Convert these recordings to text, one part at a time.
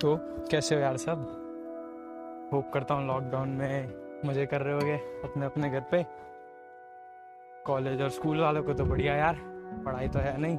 तो कैसे हो यार सब? होप करता हूँ लॉकडाउन में मज़े कर रहे होगे अपने अपने घर पे। कॉलेज और स्कूल वालों को तो बढ़िया यार, पढ़ाई तो है नहीं।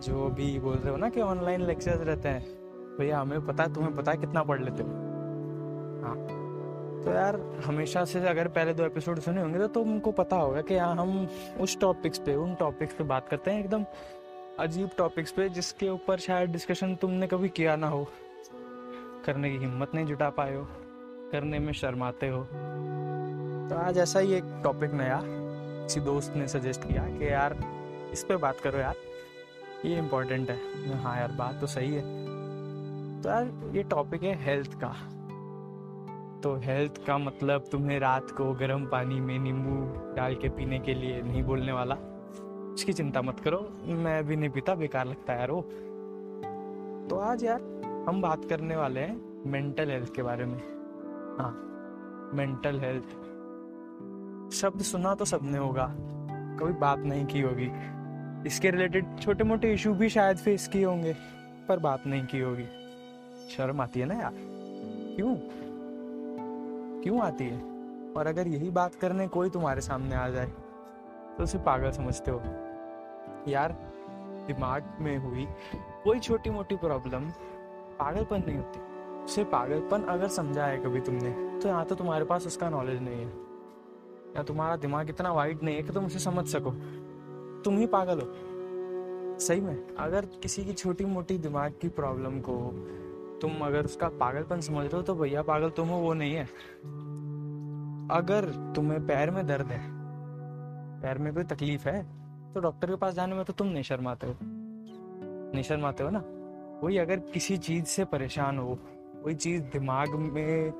जो भी बोल रहे हो ना कि ऑनलाइन लेक्चर्स रहते हैं। भैया, हमें पता है तुम्हें पता है कितना पढ़ लेते हो? हाँ। तो यार, हमेशा से अगर पहले दो एपिसोड सुने होंगे तो तुमको पता होगा कि हाँ हम उस टॉपिक्स पे, उन टॉपिक्स पे बात करते हैं एकदम। अजीब टॉपिक्स पे जिसके ऊपर शायद डिस्कशन तुमने कभी किया ना हो। करने की हिम्मत नहीं जुटा पाए हो। करने में शर्माते हो। तो आज ऐसा ही एक टॉपिक नया, किसी दोस्त ने सजेस्ट किया कि यार, इस पे बात करो यार। ये इम्पोर्टेंट है। हाँ यार, बात तो सही है। तो यार, ये टॉपिक है हेल्थ का। तो हेल्थ का मतलब तुम्हें रात को गर्म पानी में नींबू डाल के पीने के लिए नहीं बोलने वाला। उसकी चिंता मत करो, मैं भी नहीं पीता, बेकार लगता है यार वो। तो आज यार हम बात करने वाले हैं मेंटल हेल्थ के बारे में। हाँ मेंटल हेल्थ शब्द सुना तो सबने होगा, कभी बात नहीं की होगी। इसके रिलेटेड छोटे मोटे इशू भी शायद फेस किए होंगे, पर बात नहीं की होगी। शर्म आती है ना यार? क्यों? क्यों आती है? और अगर यही बात करने कोई तुम्हारे सामने आ जाए तो उसे पागल समझते हो। यार, दिमाग में हुई कोई छोटी मोटी प्रॉब्लम पागलपन नहीं होती। उसे पागलपन अगर समझा है कभी तुमने तो यहाँ तो तुम्हारे पास उसका नॉलेज नहीं है। या तुम्हारा दिमाग इतना वाइड नहीं है कि तुम उसे समझ सको। तुम ही पागल हो। सही में, अगर किसी की छोटी मोटी दिमाग की प्रॉब्लम को तुम अगर उसका पागलपन समझ रहे हो तो भैया पागल तुम हो, वो नहीं है। अगर तुम्हें पैर में दर्द है, पैर में कोई तकलीफ़ है तो डॉक्टर के पास जाने में तो तुम नहीं शर्माते हो। नहीं शर्माते हो ना? वही अगर किसी चीज़ से परेशान हो कोई चीज़ दिमाग में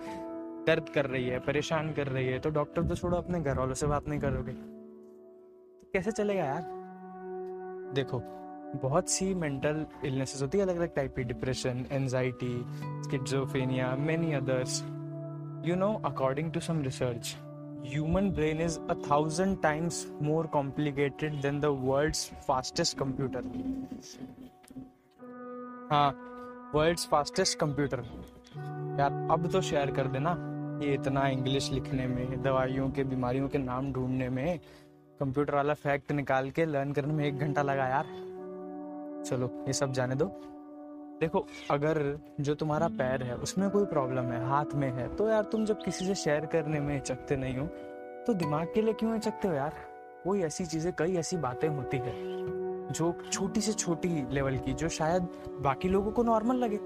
दर्द कर रही है, परेशान कर रही है तो डॉक्टर तो छोड़ो, अपने घर वालों से बात नहीं करोगे। तो कैसे चलेगा यार? देखो, बहुत सी मेंटल इलनेसेस होती है अलग अलग टाइप की depression anxiety schizophrenia many others you know according to some research human brain is a thousand times more complicated than the world's fastest computer. हाँ वर्ल्ड्स फास्टेस्ट कंप्यूटर यार, अब तो शेयर कर देना। ये इतना इंग्लिश लिखने में, दवाइयों के, बीमारियों के नाम ढूँढने में कंप्यूटर वाला फैक्ट निकाल के लर्न करने में एक घंटा लगा यार। चलो, ये सब जाने दो। देखो, अगर जो तुम्हारा पैर है, उसमें कोई प्रॉब्लम है, हाथ में है तो यार तुम जब किसी से शेयर करने में चकते नहीं हो तो दिमाग के लिए क्यों चकते हो यार? कोई ऐसी चीज़ें, कई ऐसी बातें होती है, जो छोटी से छोटी लेवल की, जो शायद बाकी लोगों को नॉर्मल लगे।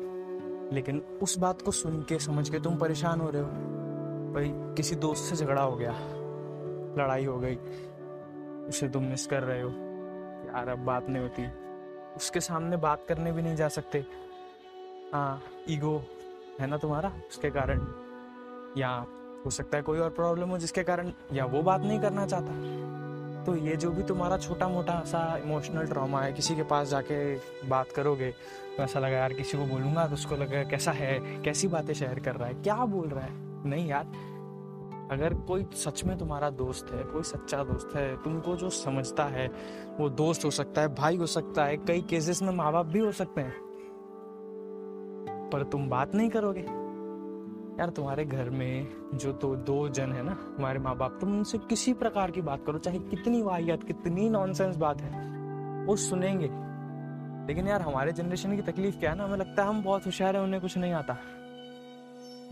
लेकिन उस बात को सुन के, समझ के तुम परेशान हो रहे हो। भाई, किसी दोस्त से झगड़ा हो गया, लड़ाई हो गई, उसे तुम मिस कर रहे हो। यार, अब बात नहीं होती। उसके सामने बात करने भी नहीं जा सकते। हाँ ईगो है ना तुम्हारा? उसके कारण या हो सकता है कोई और प्रॉब्लम हो जिसके कारण या वो बात नहीं करना चाहता। तो ये जो भी तुम्हारा छोटा मोटा सा इमोशनल ट्रॉमा है, किसी के पास जाके बात करोगे तो ऐसा लगा यार किसी को बोलूँगा तो उसको लगा, कैसा है? कैसी बातें शेयर कर रहा है? क्या बोल रहा है? नहीं यार अगर कोई सच में तुम्हारा दोस्त है, कोई सच्चा दोस्त है, तुमको जो समझता है, वो दोस्त हो सकता है, भाई हो सकता है, कई केसेस में माँ बाप भी हो सकते हैं। पर तुम बात नहीं करोगे। यार, तुम्हारे घर में जो तो दो जन है ना, तुम्हारे माँ बाप तुम उनसे किसी प्रकार की बात करो, चाहे कितनी वाहियात, कितनी नॉनसेंस बात है, वो सुनेंगे। लेकिन यार, हमारे जनरेशन की तकलीफ़ क्या है ना, हमें लगता है हम बहुत होशियार है, उन्हें कुछ नहीं आता।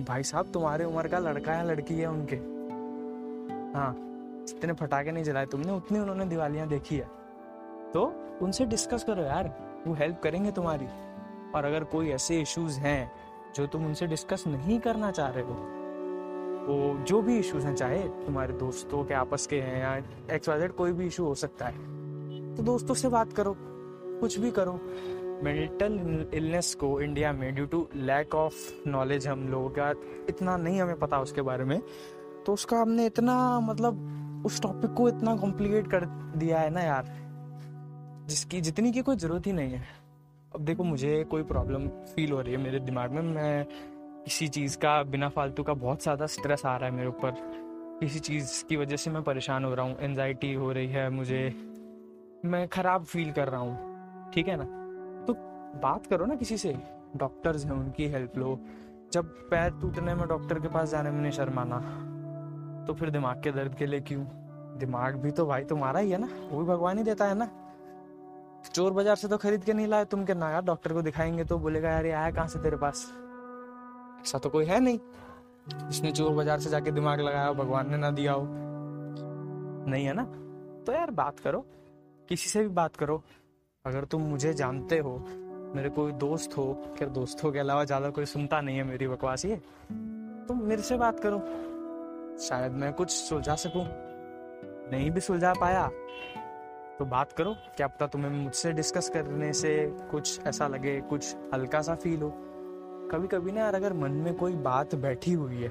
भाई साहब, तुम्हारे उम्र का लड़का या लड़की है उनके। हाँ जितने फटाके नहीं जलाए तुमने, उतनी उन्होंने दिवालियाँ देखी है। तो उनसे डिस्कस करो यार, वो हेल्प करेंगे तुम्हारी। और अगर कोई ऐसे इश्यूज़ हैं, जो तुम उनसे डिस्कस नहीं करना चाह रहे हो वो जो भी इश्यूज़ हैं, चाहे तुम्हारे दोस्तों के आपस के हैं या एक्स वाई कोई भी इशू हो सकता है। तो दोस्तों से बात करो, कुछ भी करो। मेंटल इलनेस को इंडिया में due to lack of knowledge हम लोगों का इतना नहीं हमें पता उसके बारे में तो उसका हमने इतना मतलब उस टॉपिक को इतना कॉम्प्लिकेट कर दिया है ना यार, जिसकी जितनी की कोई ज़रूरत ही नहीं है। अब देखो मुझे कोई प्रॉब्लम फील हो रही है मेरे दिमाग में, मैं किसी चीज़ का बिना फालतू का बहुत ज़्यादा स्ट्रेस आ रहा है मेरे ऊपर। किसी चीज़ की वजह से मैं परेशान हो रहा हूँ एनजाइटी हो रही है मुझे, मैं ख़राब फील कर रहा हूँ, ठीक है ना? बात करो ना किसी से। डॉक्टर्स हैं, उनकी हेल्प लो। जब पैर टूटने में डॉक्टर के पास जाने में नहीं शर्माना तो फिर दिमाग के दर्द के लिए क्यों? दिमाग भी तो भाई तुम्हारा ही है ना। वो भी भगवान ही देता है ना। चोर बाज़ार से तो खरीद के नहीं लाए तुम क्या ना। यार, डॉक्टर को दिखाएँगे तो बोलेगा यार ये आया कहाँ से तेरे पास? ऐसा तो कोई है नहीं। जिसने चोर बाज़ार से जाके दिमाग लगाया हो, भगवान ने ना दिया हो। नहीं है ना? तो यार बात करो। किसी से भी बात करो। अगर तुम मुझे जानते हो मेरे कोई दोस्त हो, खैर दोस्तों के अलावा ज़्यादा कोई सुनता नहीं है मेरी बकवास ये। तुम मेरे से बात करो। शायद मैं कुछ सुलझा सकूँ। नहीं भी सुलझा पाया। तो बात करो, क्या पता तुम्हें मुझसे डिस्कस करने से कुछ ऐसा लगे, कुछ हल्का सा फील हो। कभी कभी ना यार अगर मन में कोई बात बैठी हुई है,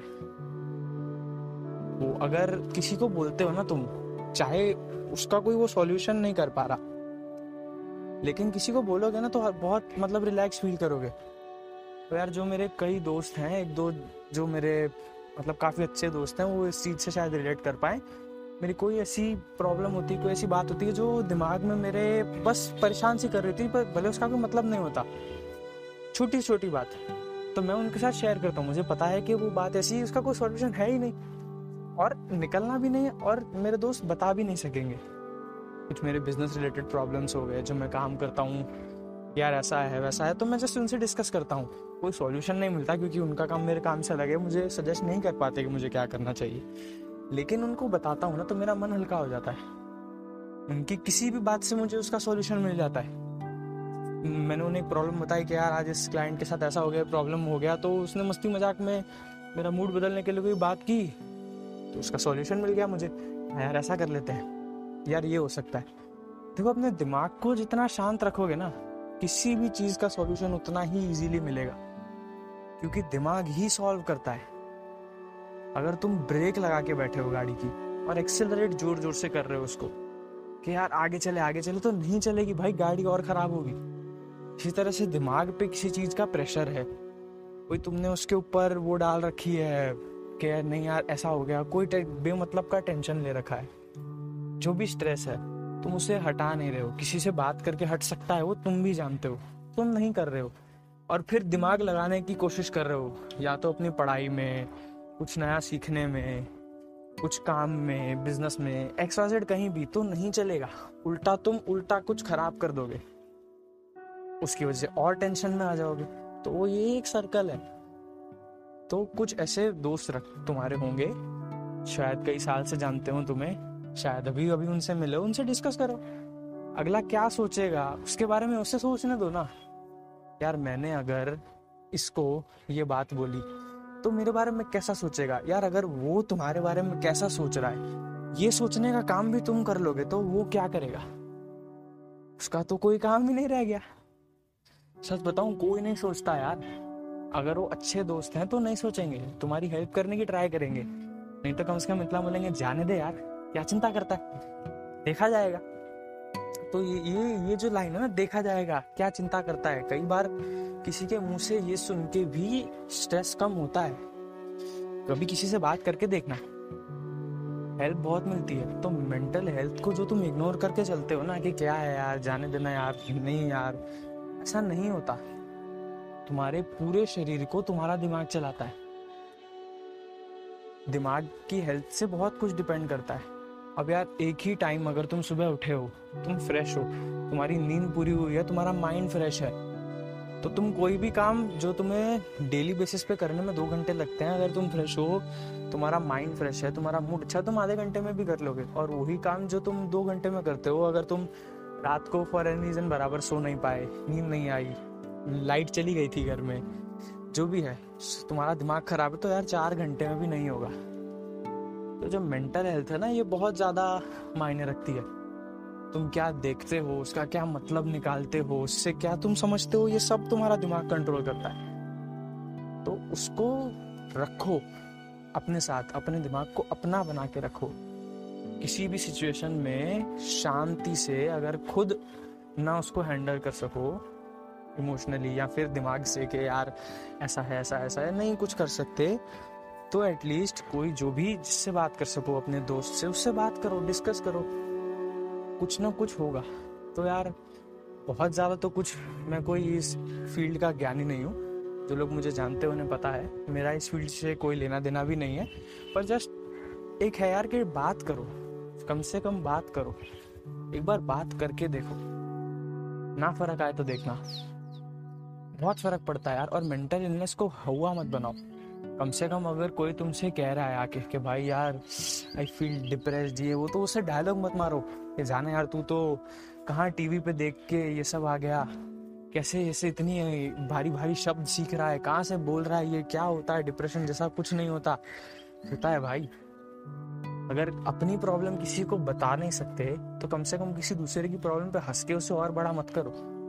वो अगर किसी को बोलते हो ना तुम, चाहे उसका कोई वो सॉल्यूशन नहीं कर पा रहा। लेकिन किसी को बोलोगे ना तो बहुत मतलब रिलैक्स फील करोगे। तो यार, जो मेरे कई दोस्त हैं, एक दो जो मेरे मतलब काफ़ी अच्छे दोस्त हैं, वो इस चीज़ से शायद रिलेट कर पाए। मेरी कोई ऐसी प्रॉब्लम होती, कोई ऐसी बात होती है जो दिमाग में मेरे बस परेशान सी कर रही थी, पर भले उसका कोई मतलब नहीं होता। छोटी छोटी बात। तो मैं उनके साथ शेयर करता हूँ। मुझे पता है कि वो बात ऐसी, उसका कोई सॉल्यूशन है ही नहीं। और निकलना भी नहीं, और मेरे दोस्त बता भी नहीं सकेंगे। कुछ मेरे बिज़नेस रिलेटेड प्रॉब्लम्स हो गए जो मैं काम करता हूँ, यार ऐसा है, वैसा है तो मैं जस्ट उनसे डिस्कस करता हूँ। कोई सॉल्यूशन नहीं मिलता क्योंकि उनका काम मेरे काम से अलग है, मुझे सजेस्ट नहीं कर पाते कि मुझे क्या करना चाहिए। लेकिन उनको बताता हूँ ना तो मेरा मन हल्का हो जाता है। उनकी किसी भी बात से मुझे उसका सॉल्यूशन मिल जाता है। मैंने उन्हें एक प्रॉब्लम बताई कि यार, आज इस क्लाइंट के साथ ऐसा हो गया प्रॉब्लम हो गया तो उसने मस्ती मज़ाक में मेरा मूड बदलने के लिए कोई बात की तो उसका सॉल्यूशन मिल गया मुझे। यार, ऐसा कर लेते हैं। यार ये हो सकता है। देखो, अपने दिमाग को जितना शांत रखोगे ना, किसी भी चीज़ का सॉल्यूशन उतना ही इजीली मिलेगा। क्योंकि दिमाग ही सॉल्व करता है। अगर तुम ब्रेक लगा के बैठे हो गाड़ी की और एक्सेलरेट ज़ोर ज़ोर से कर रहे हो उसको, कि यार आगे चले आगे चले तो नहीं चलेगी भाई, गाड़ी और खराब होगी। इसी तरह से दिमाग पे किसी चीज़ का प्रेशर है। कोई तुमने उसके ऊपर वो डाल रखी है कि नहीं यार ऐसा हो गया, कोई बेमतलब का टेंशन ले रखा है। जो भी स्ट्रेस है, तुम उसे हटा नहीं रहे हो। किसी से बात करके हट सकता है वो, तुम भी जानते हो। तुम नहीं कर रहे हो। और फिर दिमाग लगाने की कोशिश कर रहे हो। या तो अपनी पढ़ाई में, कुछ नया सीखने में, कुछ काम में बिज़नेस में एक्सवाइजेड कहीं भी तो नहीं चलेगा। उल्टा तुम उल्टा कुछ खराब कर दोगे। उसकी वजह से और टेंशन में आ जाओगे। तो वो ये एक सर्कल है। तो कुछ ऐसे दोस्त रख, तुम्हारे होंगे। शायद कई साल से जानते हो तुम्हें। शायद अभी अभी उनसे मिले, उनसे डिस्कस करो। अगला क्या सोचेगा? उसके बारे में उससे सोचने दो ना। यार, मैंने अगर इसको ये बात बोली तो मेरे बारे में कैसा सोचेगा? यार, अगर वो तुम्हारे बारे में कैसा सोच रहा है, ये सोचने का काम भी तुम कर लोगे तो वो क्या करेगा? उसका तो कोई काम ही नहीं रह गया। सच बताऊँ, कोई नहीं सोचता यार। अगर वो अच्छे दोस्त हैं तो नहीं सोचेंगे। तुम्हारी हेल्प करने की ट्राई करेंगे। नहीं तो कम से कम इतना बोलेंगे, जाने दे यार। क्या चिंता करता है? देखा जाएगा। तो ये ये ये जो लाइन है ना, देखा जाएगा। क्या चिंता करता है? कई बार किसी के मुँह से ये सुन के भी स्ट्रेस कम होता है। कभी किसी से बात करके देखना। हेल्प बहुत मिलती है। तो मेंटल हेल्थ को जो तुम इग्नोर करके चलते हो ना कि क्या है यार, जाने देना यार, नहीं यार, ऐसा नहीं होता। तुम्हारे पूरे शरीर को तुम्हारा दिमाग चलाता है। दिमाग की हेल्थ से बहुत कुछ डिपेंड करता है। अब यार, एक ही टाइम अगर तुम सुबह उठे हो, तुम फ्रेश हो, तुम्हारी नींद पूरी हुई है, तुम्हारा माइंड फ्रेश है तो तुम कोई भी काम जो तुम्हें डेली बेसिस पे करने में दो घंटे लगते हैं, अगर तुम फ्रेश हो, तुम्हारा माइंड फ्रेश है, तुम्हारा मूड अच्छा तुम आधे घंटे में भी कर लोगे। और वही काम जो तुम दो घंटे में करते हो, अगर तुम रात को फॉर एनी रीजन बराबर सो नहीं पाए, नींद नहीं आई लाइट चली गई थी घर में, जो भी है, तुम्हारा दिमाग खराब है तो यार चार घंटे में भी नहीं होगा। तो जो मेंटल हेल्थ है ना, ये बहुत ज़्यादा मायने रखती है। तुम क्या देखते हो, उसका क्या मतलब निकालते हो, उससे क्या तुम समझते हो, ये सब तुम्हारा दिमाग कंट्रोल करता है। तो उसको रखो, अपने साथ, अपने दिमाग को अपना बना के रखो। किसी भी सिचुएशन में शांति से अगर खुद ना उसको हैंडल कर सको इमोशनली या फिर दिमाग से कि यार ऐसा है, ऐसा ऐसा है, नहीं कुछ कर सकते तो एटलीस्ट कोई जो भी जिससे बात कर सको, अपने दोस्त से, उससे बात करो डिस्कस करो। कुछ ना कुछ होगा। तो यार, बहुत ज़्यादा तो कुछ मैं कोई इस फ़ील्ड का ज्ञानी नहीं हूँ। जो लोग मुझे जानते हैं, उन्हें पता है। मेरा इस फ़ील्ड से कोई लेना देना भी नहीं है। पर जस्ट एक है यार कि बात करो। कम से कम बात करो। एक बार बात करके देखो। ना फ़र्क आए तो देखना। बहुत फ़र्क पड़ता है यार। और मेंटल इलनेस को हवा मत बनाओ। कम से कम अगर कोई तुमसे कह रहा है आके कि भाई, यार आई फील डिप्रेस ये वो तो उससे डायलॉग मत मारो। कि जाने यार, तू तो कहाँ टीवी पे देख के ये सब आ गया? कैसे ऐसे इतनी भारी भारी शब्द सीख रहा है? कहाँ से बोल रहा है ये? क्या होता है? डिप्रेशन जैसा कुछ नहीं होता। होता है भाई। अगर अपनी प्रॉब्लम किसी को बता नहीं सकते तो कम से कम किसी दूसरे की प्रॉब्लम पे हंस के उसे और बड़ा मत करो।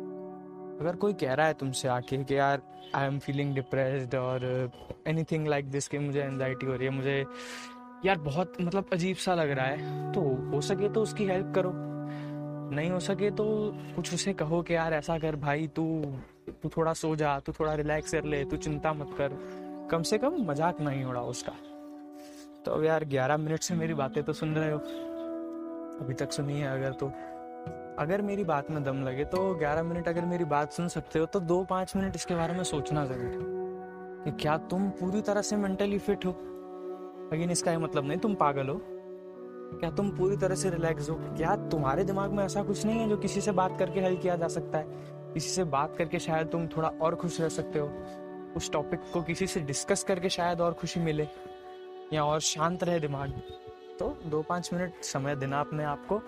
अगर कोई कह रहा है तुमसे आके कि यार आई एम फीलिंग डिप्रेस्ड और एनी थिंग लाइक दिस कि मुझे एनजाइटी हो रही है, मुझे यार बहुत मतलब अजीब सा लग रहा है तो हो सके तो उसकी हेल्प करो। नहीं हो सके तो कुछ उसे कहो कि यार ऐसा कर भाई, तू तू थोड़ा सो जा, तू थोड़ा रिलैक्स कर ले, तू चिंता मत कर। कम से कम मज़ाक नहीं उड़ा उसका। तो अब यार ग्यारह मिनट से मेरी बातें तो सुन रहे हो। अभी तक सुनी है अगर तो। अगर मेरी बात में दम लगे तो ग्यारह मिनट अगर मेरी बात सुन सकते हो तो दो पाँच मिनट इसके बारे में सोचना ज़रूर कि क्या तुम पूरी तरह से मेंटली फिट हो? लेकिन इसका ये मतलब नहीं, तुम पागल हो। क्या तुम पूरी तरह से रिलैक्स हो? क्या तुम्हारे दिमाग में ऐसा कुछ नहीं है जो किसी से बात करके हल किया जा सकता है? किसी से बात करके शायद तुम थोड़ा और खुश रह सकते हो। उस टॉपिक को किसी से डिस्कस करके शायद और खुशी मिले, या और शांत रहे दिमाग। तो दो पाँच मिनट समय देना अपने आप को।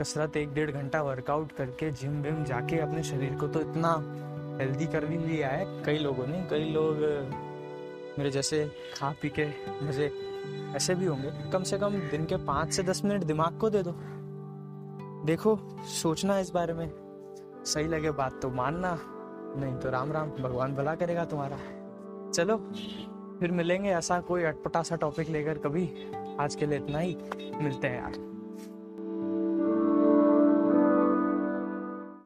कसरत एक डेढ़ घंटा वर्कआउट करके जिम विम जाके अपने शरीर को तो इतना हेल्दी कर भी लिया है। कई लोगों ने, कई लोग मेरे जैसे खा पी के मज़े ऐसे भी होंगे। कम से कम दिन के पाँच से दस मिनट दिमाग को दे दो। देखो, सोचना इस बारे में। सही लगे बात तो मानना, नहीं तो राम राम, भगवान भला करेगा तुम्हारा। चलो, फिर मिलेंगे ऐसा कोई अटपटा सा टॉपिक लेकर कभी। आज के लिए इतना ही। मिलते हैं यार।